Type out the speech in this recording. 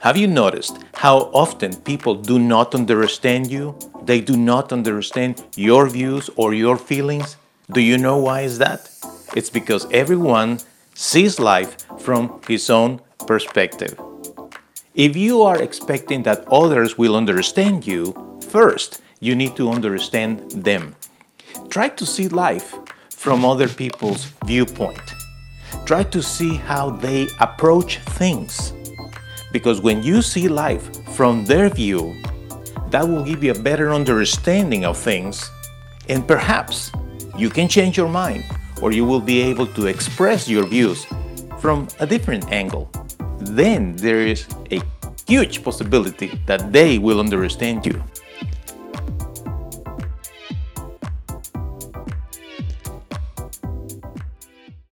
Have you noticed how often people do not understand you? They do not understand your views or your feelings? Do you know why is that? It's because everyone sees life from his own perspective. If you are expecting that others will understand you, first you need to understand them. Try to see life from other people's viewpoint. Try to see how they approach things. Because when you see life from their view, that will give you a better understanding of things, and perhaps you can change your mind or you will be able to express your views from a different angle. Then there is a huge possibility that they will understand you.